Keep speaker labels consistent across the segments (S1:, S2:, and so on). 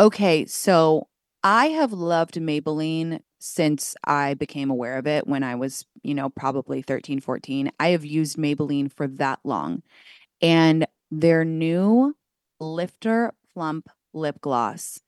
S1: Okay, so I have loved Maybelline since I became aware of it when I was, you know, probably 13, 14. I have used Maybelline for that long. And their new Lifter Plump lip gloss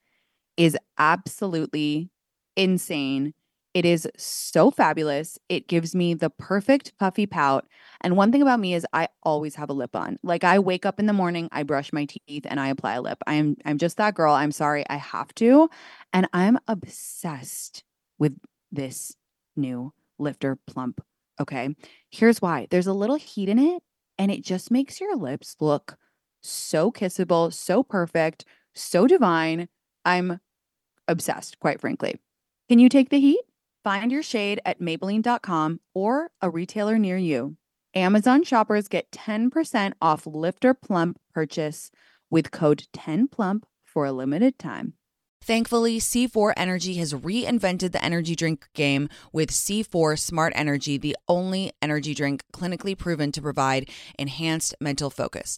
S1: is absolutely insane. It is so fabulous. It gives me the perfect puffy pout. And one thing about me is I always have a lip on. Like I wake up in the morning, I brush my teeth and I apply a lip. I am I'm just that girl. I'm sorry, I have to. And I'm obsessed with this new lifter plump. Okay. Here's why. There's a little heat in it and it just makes your lips look so kissable, so perfect, so divine. I'm obsessed, quite frankly. Can you take the heat? Find your shade at Maybelline.com or a retailer near you. Amazon shoppers get 10% off Lifter Plump purchase with code 10PLUMP for a limited time.
S2: Thankfully, C4 Energy has reinvented the energy drink game with C4 Smart Energy, the only energy drink clinically proven to provide enhanced mental focus.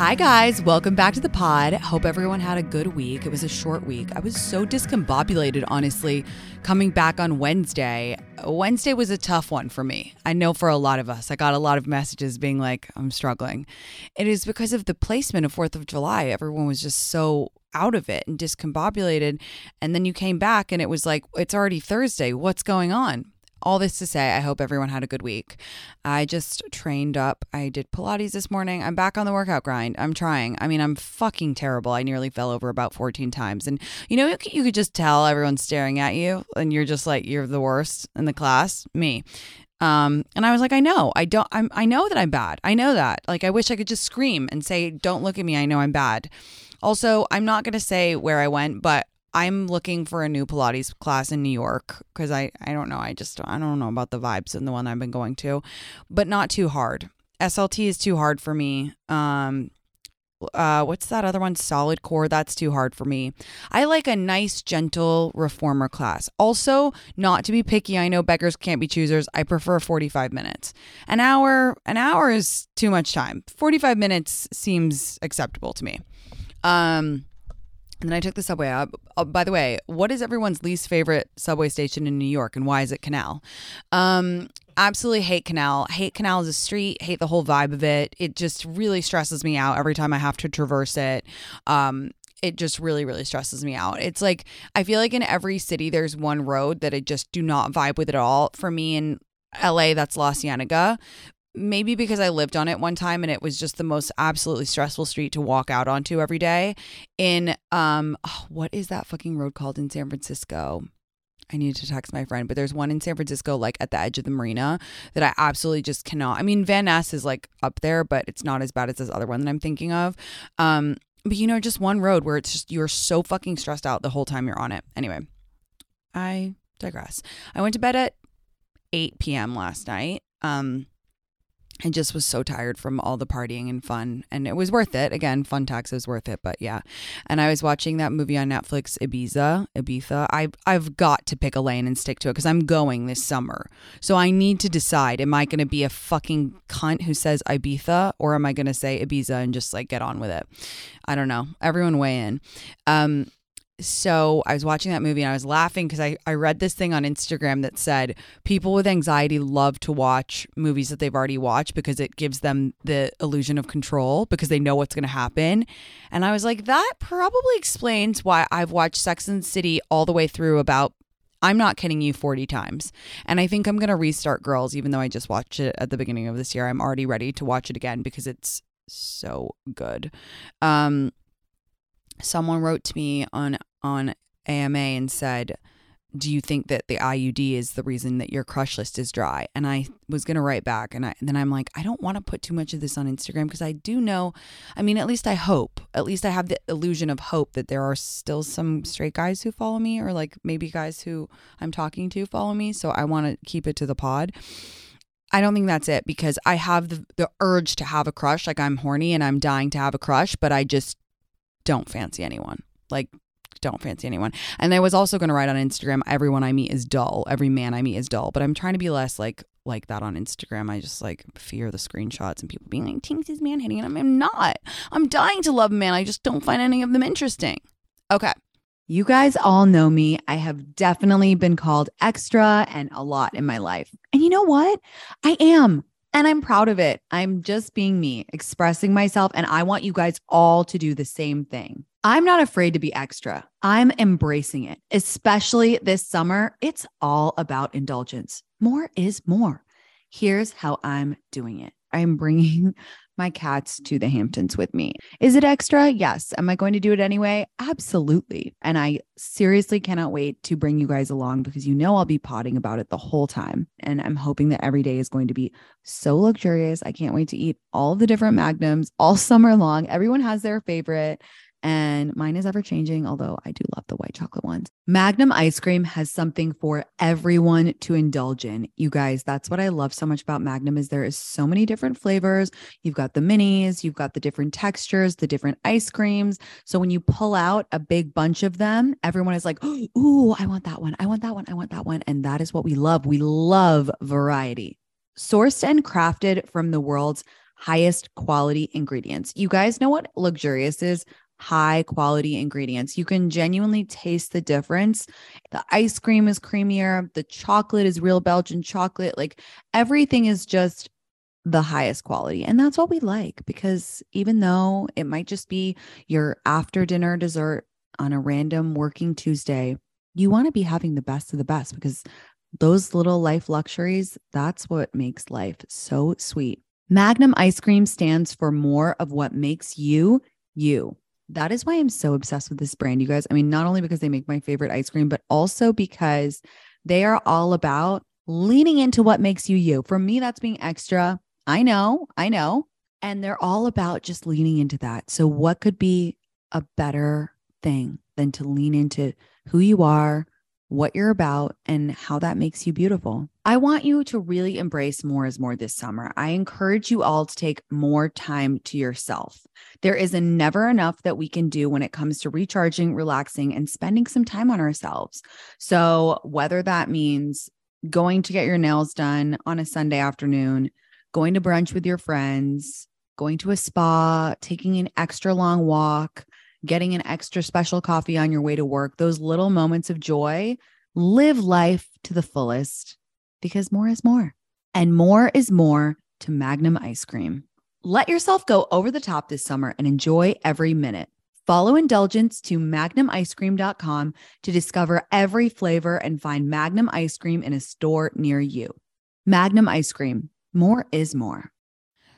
S2: Hi, guys. Welcome back to the pod. Hope everyone had a good week. It was a short week. I was so discombobulated, honestly, coming back on Wednesday. Wednesday was a tough one for me. I know for a lot of us. I got a lot of messages being like, I'm struggling. It is because of the placement of 4th of July. Everyone was just so out of it and discombobulated. And then you came back and it was like, it's already Thursday. What's going on? All this to say, I hope everyone had a good week. I just trained up. I did Pilates this morning. I'm back on the workout grind. I'm trying. I mean, I'm fucking terrible. I nearly fell over about 14 times. And you know, you could just tell everyone's staring at you and you're just like, you're the worst in the class. Me. Um, and I was like, I know, I don't, I'm, I know that I'm bad. I know that. Like, I wish I could just scream and say, don't look at me. I know I'm bad. Also, I'm not going to say where I went, but I'm looking for a new Pilates class in New York because I, I don't know. I just I don't know about the vibes in the one I've been going to, but not too hard. SLT is too hard for me. Um, uh, what's that other one? Solid core. That's too hard for me. I like a nice, gentle reformer class. Also, not to be picky. I know beggars can't be choosers. I prefer 45 minutes. An hour, an hour is too much time. 45 minutes seems acceptable to me. Um, and then I took the subway up. Oh, by the way, what is everyone's least favorite subway station in New York and why is it Canal? Um, absolutely hate Canal. Hate Canal as a street, hate the whole vibe of it. It just really stresses me out every time I have to traverse it. Um, it just really really stresses me out. It's like I feel like in every city there's one road that I just do not vibe with at all. For me in LA that's La Cienega, maybe because I lived on it one time and it was just the most absolutely stressful street to walk out onto every day. In um, oh, what is that fucking road called in San Francisco? I need to text my friend, but there's one in San Francisco, like at the edge of the marina, that I absolutely just cannot. I mean, Van Ness is like up there, but it's not as bad as this other one that I'm thinking of. Um, but you know, just one road where it's just you're so fucking stressed out the whole time you're on it. Anyway, I digress. I went to bed at 8 p.m. last night. Um,
S3: I just was so tired from all the partying and fun, and it was worth it. Again, fun tax was worth it, but yeah. And I was watching that movie on Netflix, Ibiza, Ibiza. I I've got to pick a lane and stick to it because I'm going this summer. So I need to decide: am I going to be a fucking cunt who says Ibiza, or am I going to say Ibiza and just like get on with it? I don't know. Everyone weigh in. Um, so I was watching that movie and I was laughing because I, I read this thing on Instagram that said people with anxiety love to watch movies that they've already watched because it gives them the illusion of control because they know what's going to happen. And I was like, that probably explains why I've watched Sex and City all the way through about, I'm not kidding you, 40 times. And I think I'm going to restart Girls, even though I just watched it at the beginning of this year. I'm already ready to watch it again because it's so good. Um, someone wrote to me on on AMA and said, "Do you think that the IUD is the reason that your crush list is dry?" And I was going to write back and, I, and then I'm like, I don't want to put too much of this on Instagram because I do know, I mean, at least I hope, at least I have the illusion of hope that there are still some straight guys who follow me or like maybe guys who I'm talking to follow me, so I want to keep it to the pod. I don't think that's it because I have the, the urge to have a crush. Like I'm horny and I'm dying to have a crush, but I just don't fancy anyone. Like, don't fancy anyone. And I was also going to write on Instagram, everyone I meet is dull. Every man I meet is dull. But I'm trying to be less like like that on Instagram. I just like fear the screenshots and people being like, Tinks is man hitting. And I'm not. I'm dying to love a man. I just don't find any of them interesting. Okay.
S2: You guys all know me. I have definitely been called extra and a lot in my life. And you know what? I am. And I'm proud of it. I'm just being me, expressing myself. And I want you guys all to do the same thing. I'm not afraid to be extra. I'm embracing it, especially this summer. It's all about indulgence. More is more. Here's how I'm doing it I'm bringing my cats to the Hamptons with me. Is it extra? Yes. Am I going to do it anyway? Absolutely. And I seriously cannot wait to bring you guys along because you know I'll be potting about it the whole time. And I'm hoping that every day is going to be so luxurious. I can't wait to eat all the different magnums all summer long. Everyone has their favorite and mine is ever changing, although I do love the white chocolate ones. Magnum ice cream has something for everyone to indulge in. You guys, that's what I love so much about Magnum is there is so many different flavors. You've got the minis, you've got the different textures, the different ice creams. So when you pull out a big bunch of them, everyone is like, "Ooh, I want that one. I want that one. I want that one." And that is what we love. We love variety. Sourced and crafted from the world's highest quality ingredients. You guys know what luxurious is? High quality ingredients. You can genuinely taste the difference. The ice cream is creamier, the chocolate is real Belgian chocolate. Like everything is just the highest quality. And that's what we like because even though it might just be your after dinner dessert on a random working Tuesday, you want to be having the best of the best because those little life luxuries, that's what makes life so sweet. Magnum ice cream stands for more of what makes you you that is why I'm so obsessed with this brand, you guys. I mean, not only because they make my favorite ice cream, but also because they are all about leaning into what makes you you. For me, that's being extra. I know, I know. And they're all about just leaning into that. So, what could be a better thing than to lean into who you are, what you're about, and how that makes you beautiful. I want you to really embrace more is more this summer. I encourage you all to take more time to yourself. There is a never enough that we can do when it comes to recharging, relaxing, and spending some time on ourselves. So, whether that means going to get your nails done on a Sunday afternoon, going to brunch with your friends, going to a spa, taking an extra long walk, getting an extra special coffee on your way to work, those little moments of joy, live life to the fullest because more is more. And more is more to Magnum ice cream. Let yourself go over the top this summer and enjoy every minute. Follow Indulgence to magnumicecream.com to discover every flavor and find Magnum ice cream in a store near you. Magnum ice cream, more is more.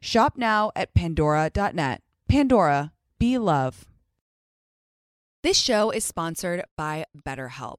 S2: Shop now at pandora.net. Pandora, be love. This show is sponsored by BetterHelp.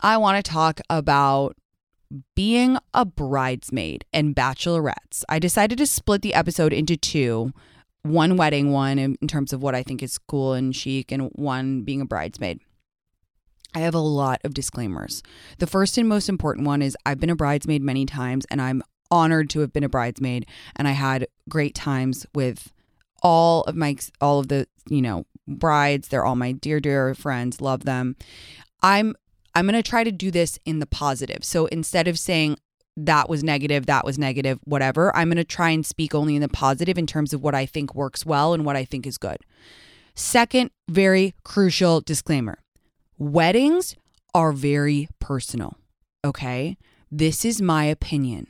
S2: I want to talk about being a bridesmaid and bachelorettes. I decided to split the episode into two one wedding one in, terms of what I think is cool and chic, and one being a bridesmaid. I have a lot of disclaimers. The first and most important one is I've been a bridesmaid many times and I'm honored to have been a bridesmaid and I had great times with all of my all of the, you know, brides. They're all my dear dear friends, love them. I'm I'm going to try to do this in the positive. So instead of saying that was negative, that was negative, whatever. I'm going to try and speak only in the positive in terms of what I think works well and what I think is good. Second, very crucial disclaimer weddings are very personal. Okay. This is my opinion.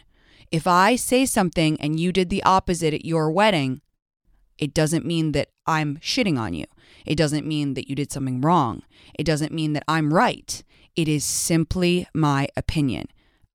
S2: If I say something and you did the opposite at your wedding, it doesn't mean that I'm shitting on you. It doesn't mean that you did something wrong. It doesn't mean that I'm right. It is simply my opinion.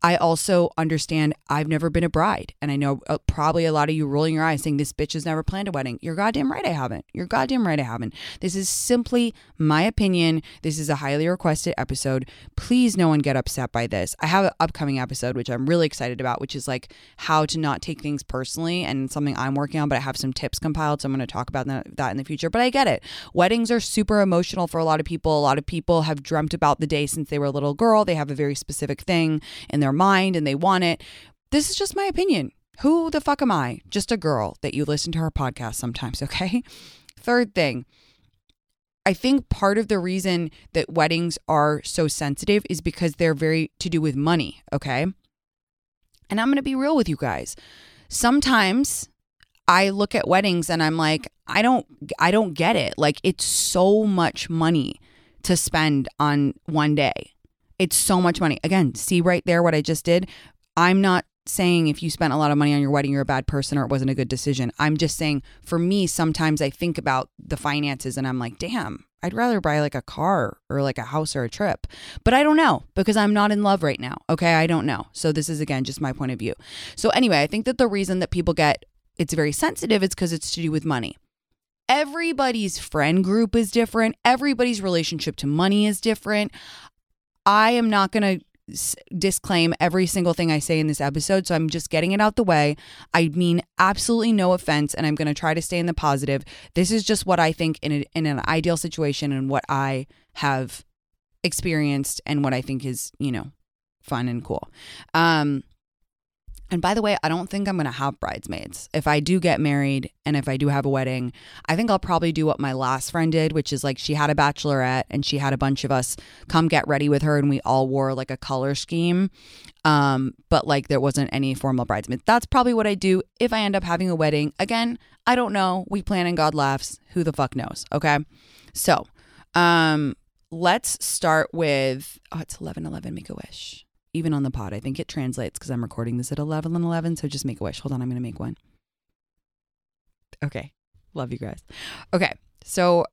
S2: I also understand I've never been a bride. And I know uh, probably a lot of you rolling your eyes saying, This bitch has never planned a wedding. You're goddamn right, I haven't. You're goddamn right, I haven't. This is simply my opinion. This is a highly requested episode. Please, no one get upset by this. I have an upcoming episode, which I'm really excited about, which is like how to not take things personally and something I'm working on, but I have some tips compiled. So I'm going to talk about that in the future. But I get it. Weddings are super emotional for a lot of people. A lot of people have dreamt about the day since they were a little girl. They have a very specific thing in their mind and they want it. This is just my opinion. Who the fuck am I? Just a girl that you listen to her podcast sometimes, okay? Third thing, I think part of the reason that weddings are so sensitive is because they're very to do with money, okay? And I'm going to be real with you guys. Sometimes I look at weddings and I'm like, I don't I don't get it. Like it's so much money to spend on one day. It's so much money. Again, see right there what I just did? I'm not saying if you spent a lot of money on your wedding, you're a bad person or it wasn't a good decision. I'm just saying for me, sometimes I think about the finances and I'm like, damn, I'd rather buy like a car or like a house or a trip. But I don't know because I'm not in love right now. Okay. I don't know. So this is again just my point of view. So anyway, I think that the reason that people get it's very sensitive is because it's to do with money. Everybody's friend group is different. Everybody's relationship to money is different. I am not going to disclaim every single thing I say in this episode. So I'm just getting it out the way. I mean absolutely no offense, and I'm going to try to stay in the positive. This is just what I think in, a, in an ideal situation and what I have experienced and what I think is, you know, fun and cool. Um, and by the way, I don't think I'm going to have bridesmaids. If I do get married and if I do have a wedding, I think I'll probably do what my last friend did, which is like she had a bachelorette and she had a bunch of us come get ready with her and we all wore like a color scheme. Um, but like there wasn't any formal bridesmaids. That's probably what I do if I end up having a wedding. Again, I don't know. We plan and God laughs. Who the fuck knows? Okay. So, um, let's start with oh, it's 11 11 make a wish even on the pod. I think it translates because I'm recording this at 11 and 11. So just make a wish. Hold on, I'm going to make one. Okay. Love you guys. Okay. So,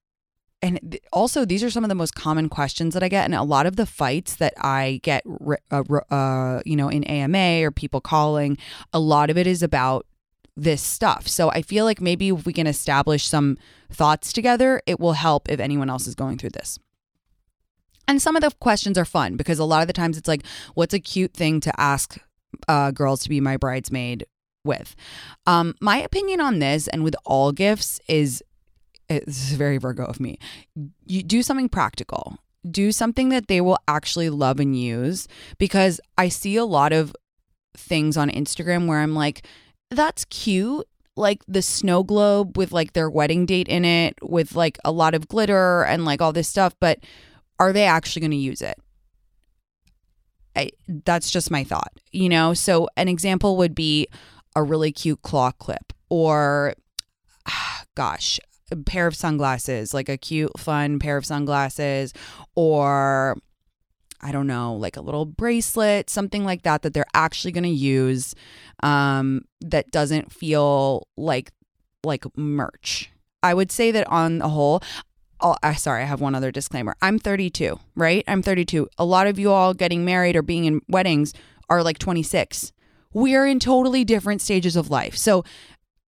S2: and th- also, these are some of the most common questions that I get. And a lot of the fights that I get, uh, uh, you know, in AMA or people calling, a lot of it is about this stuff. So I feel like maybe if we can establish some thoughts together, it will help if anyone else is going through this. And some of the questions are fun because a lot of the times it's like, what's a cute thing to ask uh, girls to be my bridesmaid with? Um, my opinion on this and with all gifts is this is very Virgo of me. You do something practical. Do something that they will actually love and use because I see a lot of things on Instagram where I'm like, that's cute like the snow globe with like their wedding date in it with like a lot of glitter and like all this stuff but are they actually going to use it? I, that's just my thought, you know? So, an example would be a really cute claw clip or, gosh, a pair of sunglasses, like a cute, fun pair of sunglasses, or I don't know, like a little bracelet, something like that, that they're actually going to use um, that doesn't feel like like merch. I would say that on the whole, oh, I sorry, I have one other disclaimer. I'm 32, right? I'm 32. A lot of you all getting married or being in weddings are like 26. We're in totally different stages of life. So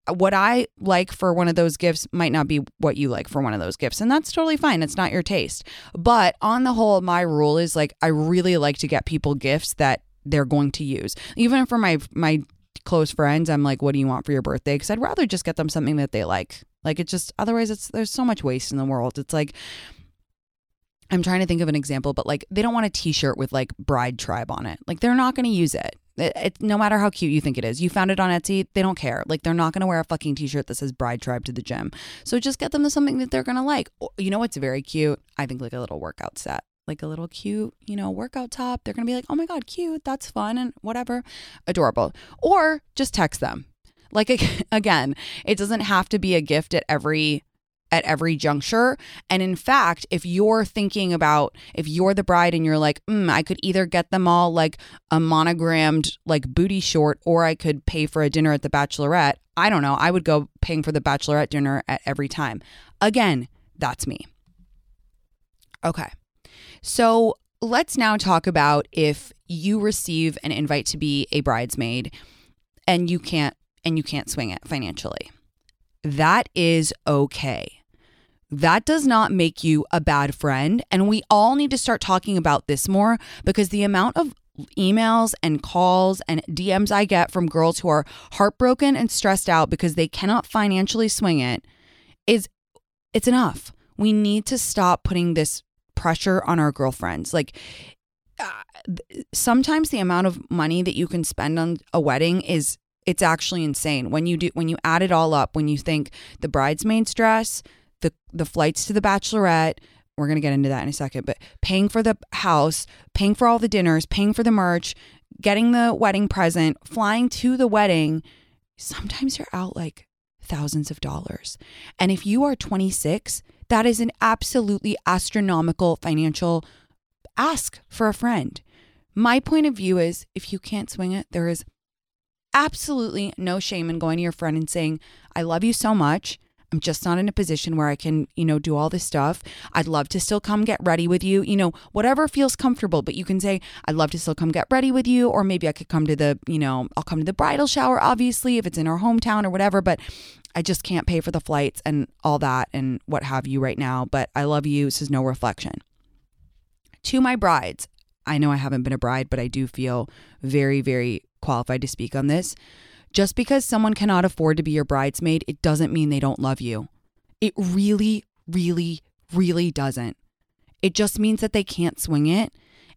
S2: uh, what I like for one of those gifts might not be what you like for one of those gifts. And that's totally fine. It's not your taste. But on the whole, my rule is like I really like to get people gifts that they're going to use. Even for my my close friends, I'm like, what do you want for your birthday? Because I'd rather just get them something that they like. Like it's just otherwise it's there's so much waste in the world. It's like I'm trying to think of an example, but like they don't want a t-shirt with like bride tribe on it. Like they're not going to use it. It, it. no matter how cute you think it is. You found it on Etsy, they don't care. Like they're not going to wear a fucking t-shirt that says bride tribe to the gym. So just get them something that they're going to like. You know what's very cute? I think like a little workout set. like a little cute, you know, workout top, they're going to be like, "Oh my god, cute. That's fun and whatever." Adorable. Or just text them. Like again, it doesn't have to be a gift at every at every juncture. And in fact, if you're thinking about if you're the bride and you're like, mm, I could either get them all like a monogrammed like booty short or I could pay for a dinner at the bachelorette, I don't know. I would go paying for the bachelorette dinner at every time. Again, that's me. Okay. So let's now talk about if you receive an invite to be a bridesmaid and you can't and you can't swing it financially. That is okay that does not make you a bad friend. And we all need to start talking about this more because the amount of emails and calls and DMs I get from girls who are heartbroken and stressed out because they cannot financially swing it is it's enough. We need to stop putting this pressure on our girlfriends. Like uh, sometimes the amount of money that you can spend on a wedding is it's actually insane. When you do when you add it all up, when you think the bridesmaid's dress, the the flights to the bachelorette we're going to get into that in a second but paying for the house paying for all the dinners paying for the merch getting the wedding present flying to the wedding sometimes you're out like thousands of dollars and if you are 26 that is an absolutely astronomical financial ask for a friend my point of view is if you can't swing it there is absolutely no shame in going to your friend and saying i love you so much I'm just not in a position where I can, you know, do all this stuff. I'd love to still come get ready with you, you know, whatever feels comfortable. But you can say, I'd love to still come get ready with you. Or maybe I could come to the, you know, I'll come to the bridal shower, obviously, if it's in our hometown or whatever. But I just can't pay for the flights and all that and what have you right now. But I love you. This is no reflection. To my brides, I know I haven't been a bride, but I do feel very, very qualified to speak on this. Just because someone cannot afford to be your bridesmaid, it doesn't mean they don't love you. It really, really, really doesn't. It just means that they can't swing it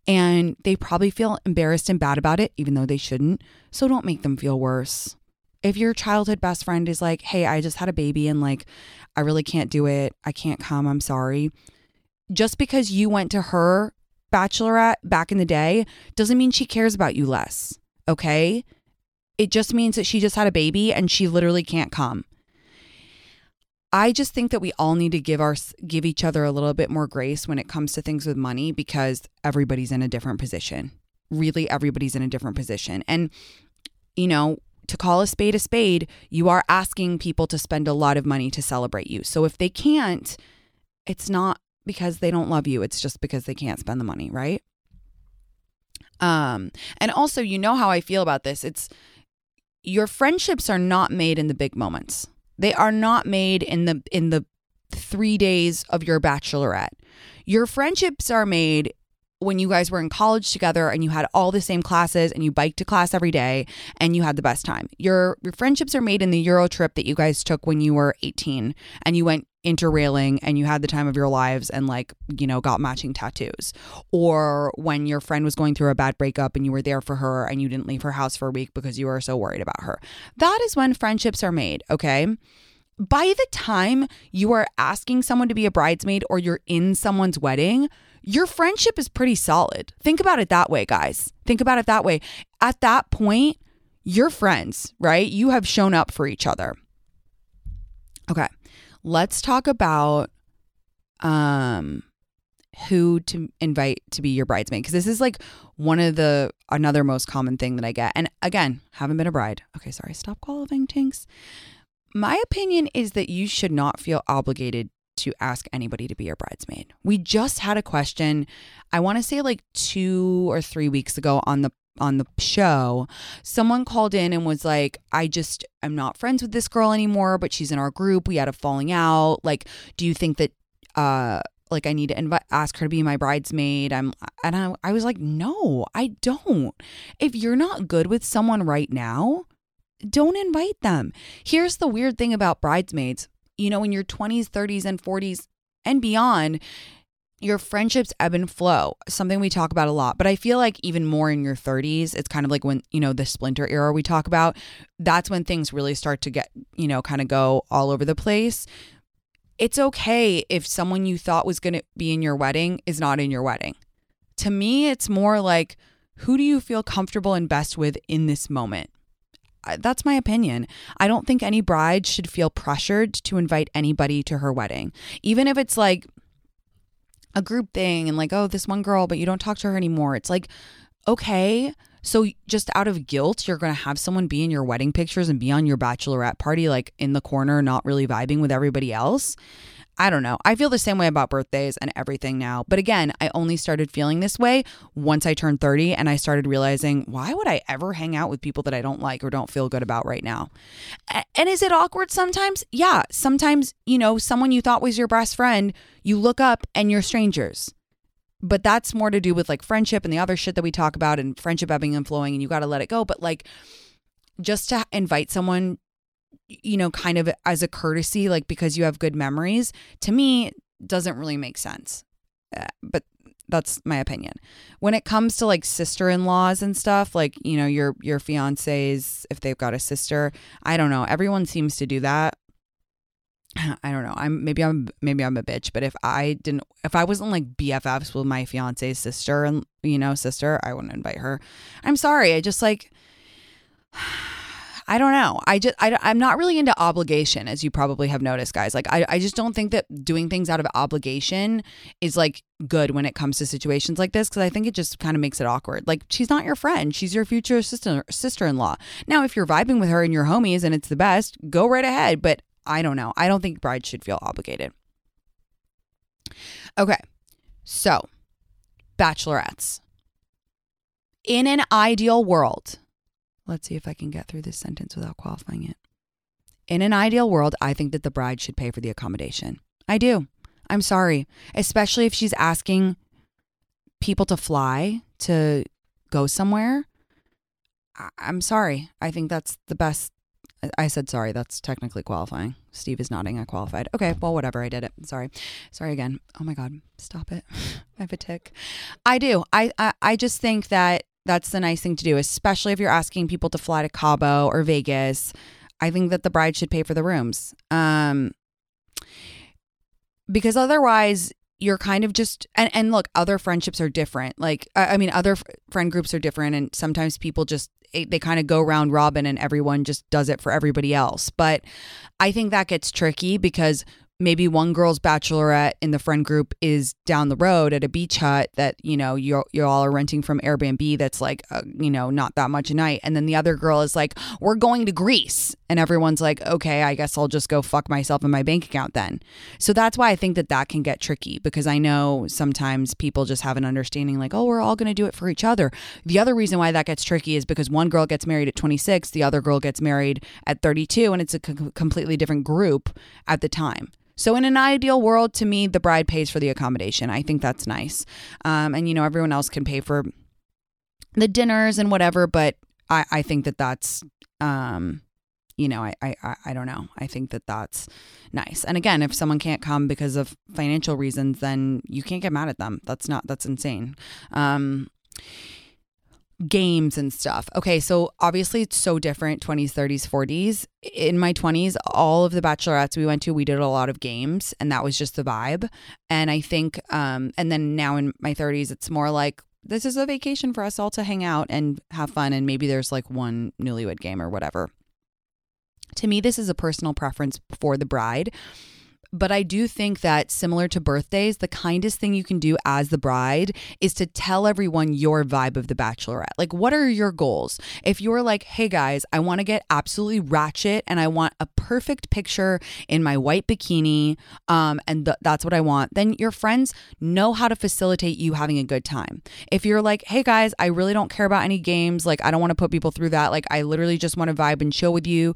S2: and they probably feel embarrassed and bad about it, even though they shouldn't. So don't make them feel worse. If your childhood best friend is like, hey, I just had a baby and like, I really can't do it, I can't come, I'm sorry. Just because you went to her bachelorette back in the day doesn't mean she cares about you less. Okay it just means that she just had a baby and she literally can't come. I just think that we all need to give our give each other a little bit more grace when it comes to things with money because everybody's in a different position. Really everybody's in a different position. And you know, to call a spade a spade, you are asking people to spend a lot of money to celebrate you. So if they can't, it's not because they don't love you, it's just because they can't spend the money, right? Um and also you know how I feel about this. It's your friendships are not made in the big moments. They are not made in the in the 3 days of your bachelorette. Your friendships are made when you guys were in college together and you had all the same classes and you biked to class every day and you had the best time. Your your friendships are made in the Euro trip that you guys took when you were 18 and you went interrailing and you had the time of your lives and like, you know, got matching tattoos. Or when your friend was going through a bad breakup and you were there for her and you didn't leave her house for a week because you were so worried about her. That is when friendships are made, okay? By the time you are asking someone to be a bridesmaid or you're in someone's wedding, your friendship is pretty solid. Think about it that way, guys. Think about it that way. At that point, you're friends, right? You have shown up for each other. Okay. Let's talk about um who to invite to be your bridesmaid because this is like one of the another most common thing that I get. And again, haven't been a bride. Okay, sorry. Stop qualifying tinks. My opinion is that you should not feel obligated to ask anybody to be your bridesmaid. We just had a question, I want to say like 2 or 3 weeks ago on the on the show. Someone called in and was like, "I just I'm not friends with this girl anymore, but she's in our group. We had a falling out. Like, do you think that uh like I need to invite ask her to be my bridesmaid. I'm and I, I was like, no, I don't. If you're not good with someone right now, don't invite them. Here's the weird thing about bridesmaids you know, in your 20s, 30s, and 40s and beyond, your friendships ebb and flow, something we talk about a lot. But I feel like even more in your 30s, it's kind of like when, you know, the splinter era we talk about, that's when things really start to get, you know, kind of go all over the place. it's okay if someone you thought was going to be in your wedding is not in your wedding. To me, it's more like who do you feel comfortable and best with in this moment? That's my opinion. I don't think any bride should feel pressured to invite anybody to her wedding. Even if it's like a group thing and like, oh, this one girl, but you don't talk to her anymore. It's like, okay, so just out of guilt, you're going to have someone be in your wedding pictures and be on your bachelorette party, like in the corner, not really vibing with everybody else. I don't know. I feel the same way about birthdays and everything now. But again, I only started feeling this way once I turned 30 and I started realizing why would I ever hang out with people that I don't like or don't feel good about right now? And is it awkward sometimes? Yeah. Sometimes, you know, someone you thought was your best friend, you look up and you're strangers but that's more to do with like friendship and the other shit that we talk about and friendship ebbing and flowing and you got to let it go but like just to invite someone you know kind of as a courtesy like because you have good memories to me doesn't really make sense uh, but that's my opinion when it comes to like sister-in-laws and stuff like you know your your fiancés if they've got a sister i don't know everyone seems to do that I don't know. I'm maybe I'm maybe I'm a bitch, but if I didn't if I wasn't like BFFs with my fiance's sister and you know, sister, I wouldn't invite her. I'm sorry. I just like I don't know. I just I, I'm not really into obligation, as you probably have noticed, guys. Like I I just don't think that doing things out of obligation is like good when it comes to situations like this because I think it just kind of makes it awkward. Like she's not your friend; she's your future sister sister in law. Now, if you're vibing with her and your homies and it's the best, go right ahead. But I don't know. I don't think brides should feel obligated. Okay. So, bachelorettes. In an ideal world, let's see if I can get through this sentence without qualifying it. In an ideal world, I think that the bride should pay for the accommodation. I do. I'm sorry, especially if she's asking people to fly to go somewhere. I- I'm sorry. I think that's the best I said sorry. That's technically qualifying. Steve is nodding. I qualified. Okay, well, whatever. I did it. Sorry. Sorry again. Oh my God. Stop it. I have a tick. I do. I, I, I just think that that's the nice thing to do, especially if you're asking people to fly to Cabo or Vegas. I think that the bride should pay for the rooms. Um, because otherwise, you're kind of just and, and look other friendships are different like i, I mean other f- friend groups are different and sometimes people just they kind of go round robin and everyone just does it for everybody else. But I think that gets tricky because maybe one girl's bachelorette in the friend group is down the road at a beach hut that you know you you all are renting from Airbnb that's like uh, you know not that much a night. And then the other girl is like we're going to Greece and everyone's like okay I guess I'll just go fuck myself in my bank account then so that's why I think that that can get tricky because I know sometimes people just have an understanding like oh we're all going to do it for each other the other reason why that gets tricky is because one girl gets married at 26 the other girl gets married at 32 and it's a c- completely different group at the time so, in an ideal world, to me, the bride pays for the accommodation. I think that's nice. Um, and, you know, everyone else can pay for the dinners and whatever, but I, I think that that's, um, you know, I, I, I don't know. I think that that's nice. And again, if someone can't come because of financial reasons, then you can't get mad at them. That's not, that's insane. Um, games and stuff. Okay, so obviously it's so different 20s, 30s, 40s. In my 20s, all of the bachelorettes we went to, we did a lot of games and that was just the vibe. And I think um and then now in my 30s it's more like this is a vacation for us all to hang out and have fun and maybe there's like one newlywed game or whatever. To me this is a personal preference for the bride but I do think that similar to birthdays, the kindest thing you can do as the bride is to tell everyone your vibe of the bachelorette. Like, what are your goals? If you're like, hey guys, I want to get absolutely ratchet and I want a perfect picture in my white bikini, um, and th- that's what I want, then your friends know how to facilitate you having a good time. If you're like, hey guys, I really don't care about any games, like, I don't want to put people through that, like, I literally just want to vibe and chill with you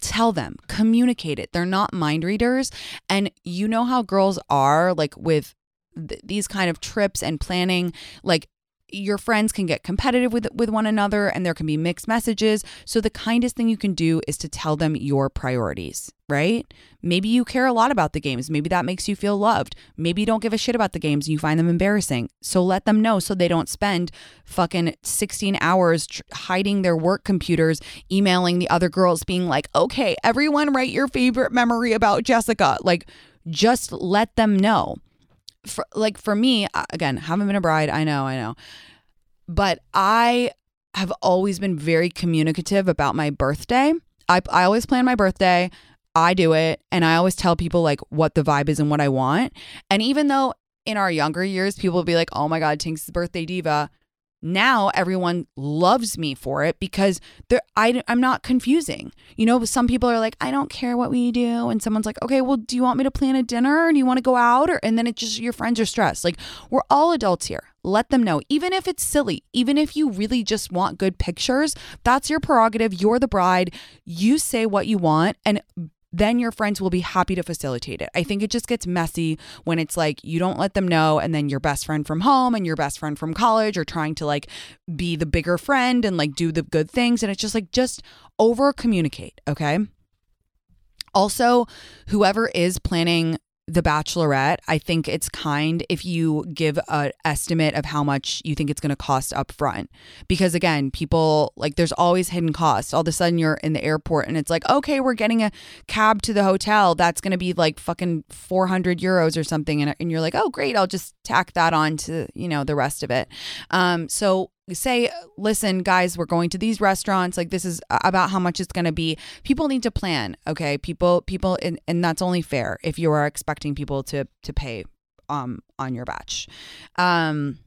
S2: tell them, communicate it. They're not mind readers. And you know how girls are like with th- these kind of trips and planning, like your friends can get competitive with with one another and there can be mixed messages. So the kindest thing you can do is to tell them your priorities, right? Maybe you care a lot about the games. Maybe that makes you feel loved. Maybe you don't give a shit about the games and you find them embarrassing. So let them know so they don't spend fucking 16 hours tr- hiding their work computers, emailing the other girls being like, "Okay, everyone write your favorite memory about Jessica." Like just let them know. For, like for me, uh, again, haven't been a bride. I know, I know. But I have always been very communicative about my birthday. I, I always plan my birthday. I do it. And I always tell people like what the vibe is and what I want. And even though in our younger years, people will be like, oh my God, Tinks' birthday diva now everyone loves me for it because I, I'm not confusing. You know, some people are like, I don't care what we do. And someone's like, okay, well, do you want me to plan a dinner? Do you want to go out? Or, and then it just, your friends are stressed. Like, we're all adults here. Let them know. Even if it's silly, even if you really just want good pictures, that's your prerogative. You're the bride. You say what you want. And then your friends will be happy to facilitate it. I think it just gets messy when it's like you don't let them know, and then your best friend from home and your best friend from college are trying to like be the bigger friend and like do the good things. And it's just like, just over communicate, okay? Also, whoever is planning the Bachelorette, I think it's kind if you give an estimate of how much you think it's going to cost up front. Because again, people like there's always hidden costs. All of a sudden you're in the airport and it's like, okay, we're getting a cab to the hotel. That's going to be like fucking 400 euros or something. And, and you're like, oh, great. I'll just tack that on to, you know, the rest of it. Um, so say listen guys we're going to these restaurants. Like this is about how much it's going to be. People need to plan okay? People people and, and that's only fair if you are expecting people to to pay um on your batch. Um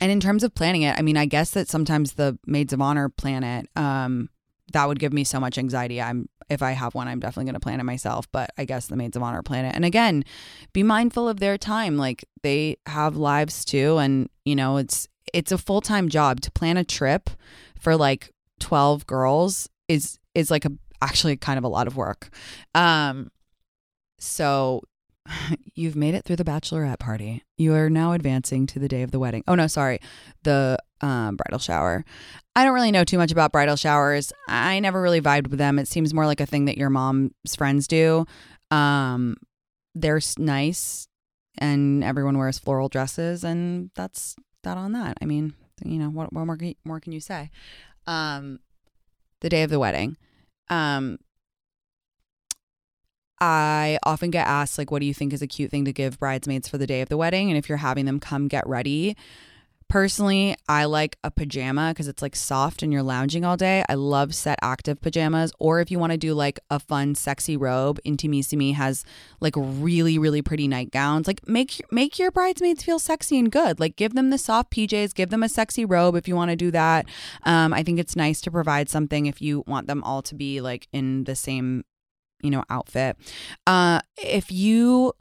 S2: and in terms of planning it i mean i guess that sometimes the maids of honor plan it. Um that would give me so much anxiety. I'm if i have one i'm definitely going to plan it myself but i guess the maids of honor plan it. And again be mindful of their time. Like they have lives too and you know it's it's a full-time job to plan a trip for like 12 girls is is like a actually kind of a lot of work. Um so you've made it through the bachelorette party. You are now advancing to the day of the wedding. Oh no, sorry. The um, bridal shower. I don't really know too much about bridal showers. I never really vibed with them. It seems more like a thing that your mom's friends do. Um, they're nice and everyone wears floral dresses and that's that on that. I mean, you know, what, what more, more can you say? Um, the day of the wedding. Um, I often get asked, like, what do you think is a cute thing to give bridesmaids for the day of the wedding? And if you're having them come get ready, Personally, I like a pajama because it's like soft and you're lounging all day. I love set active pajamas. Or if you want to do like a fun, sexy robe, Intimissimi has like really, really pretty nightgowns. Like make make your bridesmaids feel sexy and good. Like give them the soft PJs, give them a sexy robe if you want to do that. Um, I think it's nice to provide something if you want them all to be like in the same, you know, outfit. Uh, if you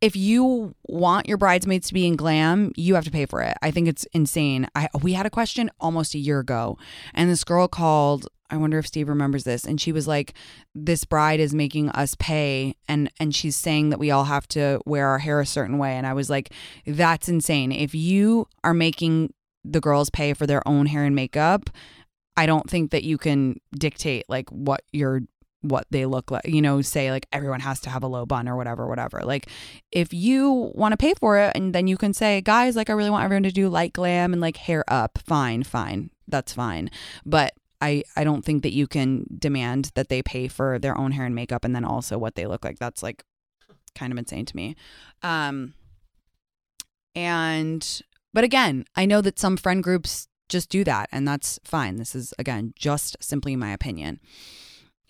S2: if you want your bridesmaids to be in glam, you have to pay for it. I think it's insane. I we had a question almost a year ago, and this girl called. I wonder if Steve remembers this, and she was like, "This bride is making us pay, and and she's saying that we all have to wear our hair a certain way." And I was like, "That's insane. If you are making the girls pay for their own hair and makeup." I don't think that you can dictate like what your what they look like, you know, say like everyone has to have a low bun or whatever, whatever. Like if you want to pay for it and then you can say, guys, like I really want everyone to do light glam and like hair up, fine, fine. That's fine. But I, I don't think that you can demand that they pay for their own hair and makeup and then also what they look like. That's like kind of insane to me. Um and but again, I know that some friend groups just do that and that's fine. This is again just simply my opinion.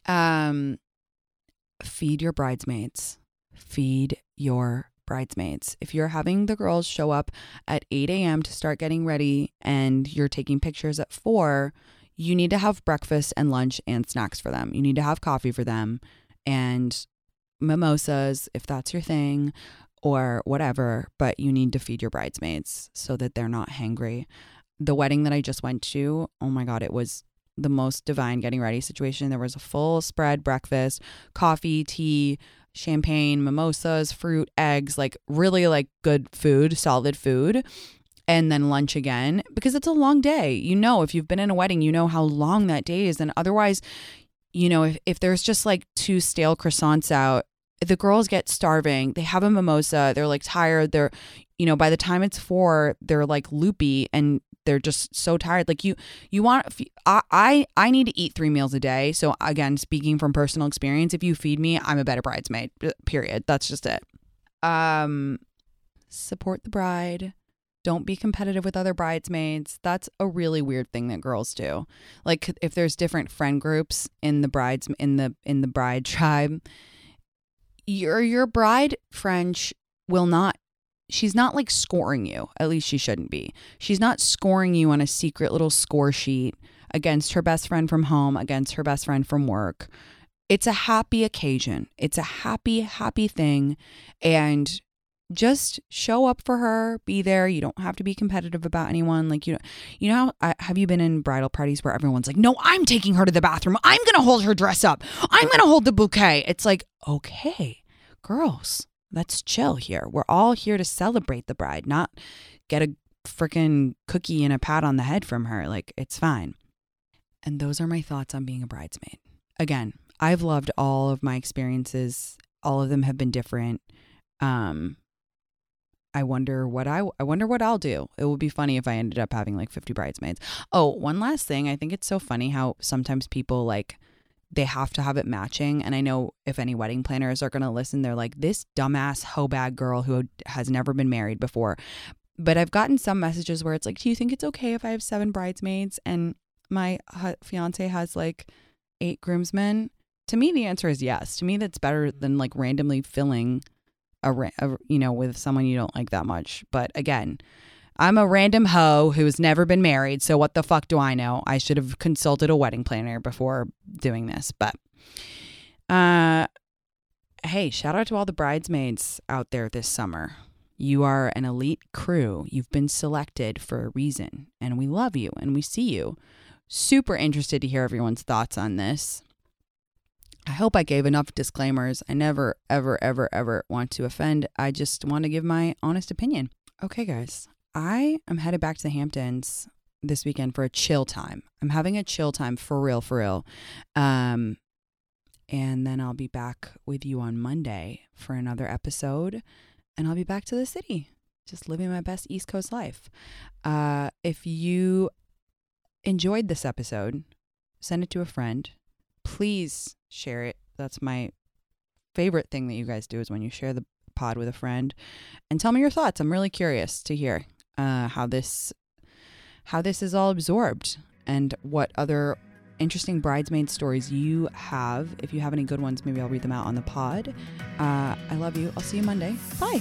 S2: Um, feed your bridesmaids. Feed your bridesmaids. If you're having the girls show up at 8 a.m. to start getting ready and you're taking pictures at 4, you need to have breakfast and lunch and snacks for them. You need to have coffee for them and mimosas if that's your thing or whatever, but you need to feed your bridesmaids so that they're not hangry. The wedding that I just went to, oh my God, it was the most divine getting ready situation. There was a full spread breakfast, coffee, tea, champagne, mimosas, fruit, eggs, like really like good food, solid food. And then lunch again because it's a long day. You know, if you've been in a wedding, you know how long that day is. And otherwise, you know, if, if there's just like two stale croissants out, the girls get starving. They have a mimosa. They're like tired. They're, you know, by the time it's four, they're like loopy and they're just so tired. Like you, you want. I, I, need to eat three meals a day. So again, speaking from personal experience, if you feed me, I'm a better bridesmaid. Period. That's just it. Um, support the bride. Don't be competitive with other bridesmaids. That's a really weird thing that girls do. Like if there's different friend groups in the brides in the in the bride tribe, your your bride French will not she's not like scoring you. At least she shouldn't be. She's not scoring you on a secret little score sheet against her best friend from home, against her best friend from work. It's a happy occasion. It's a happy, happy thing. And just show up for her, be there. You don't have to be competitive about anyone. Like you know, you know, how, have you been in bridal parties where everyone's like, "No, I'm taking her to the bathroom. I'm gonna hold her dress up. I'm gonna hold the bouquet." It's like, okay, girls, let's chill here. We're all here to celebrate the bride, not get a freaking cookie and a pat on the head from her. Like, it's fine. And those are my thoughts on being a bridesmaid. Again, I've loved all of my experiences. All of them have been different. Um, I wonder what I I wonder what I'll do. It would be funny if I ended up having like 50 bridesmaids. Oh, one last thing. I think it's so funny how sometimes people like they have to have it matching. And I know if any wedding planners are going to listen, they're like, this dumbass hoe bag girl who has never been married before. But I've gotten some messages where it's like, do you think it's okay if I have seven bridesmaids and my fiance has like eight groomsmen? To me, the answer is yes. To me, that's better than like randomly filling a, a you know, with someone you don't like that much. But again, I'm a random hoe who's never been married, so what the fuck do I know? I should have consulted a wedding planner before doing this. But uh hey, shout out to all the bridesmaids out there this summer. You are an elite crew. You've been selected for a reason, and we love you and we see you. Super interested to hear everyone's thoughts on this. I hope I gave enough disclaimers. I never, ever, ever, ever want to offend. I just want to give my honest opinion. Okay, guys, I am headed back to the Hamptons this weekend for a chill time. I'm having a chill time for real, for real. Um, and then I'll be back with you on Monday for another episode. And I'll be back to the city, just living my best East Coast life. Uh, if you enjoyed this episode, send it to a friend. Please share it. That's my favorite thing that you guys do is when you share the pod with a friend and tell me your thoughts. I'm really curious to hear uh, how this how this is all absorbed and what other interesting bridesmaid stories you have. If you have any good ones, maybe I'll read them out on the pod. Uh, I love you. I'll see you Monday. Bye.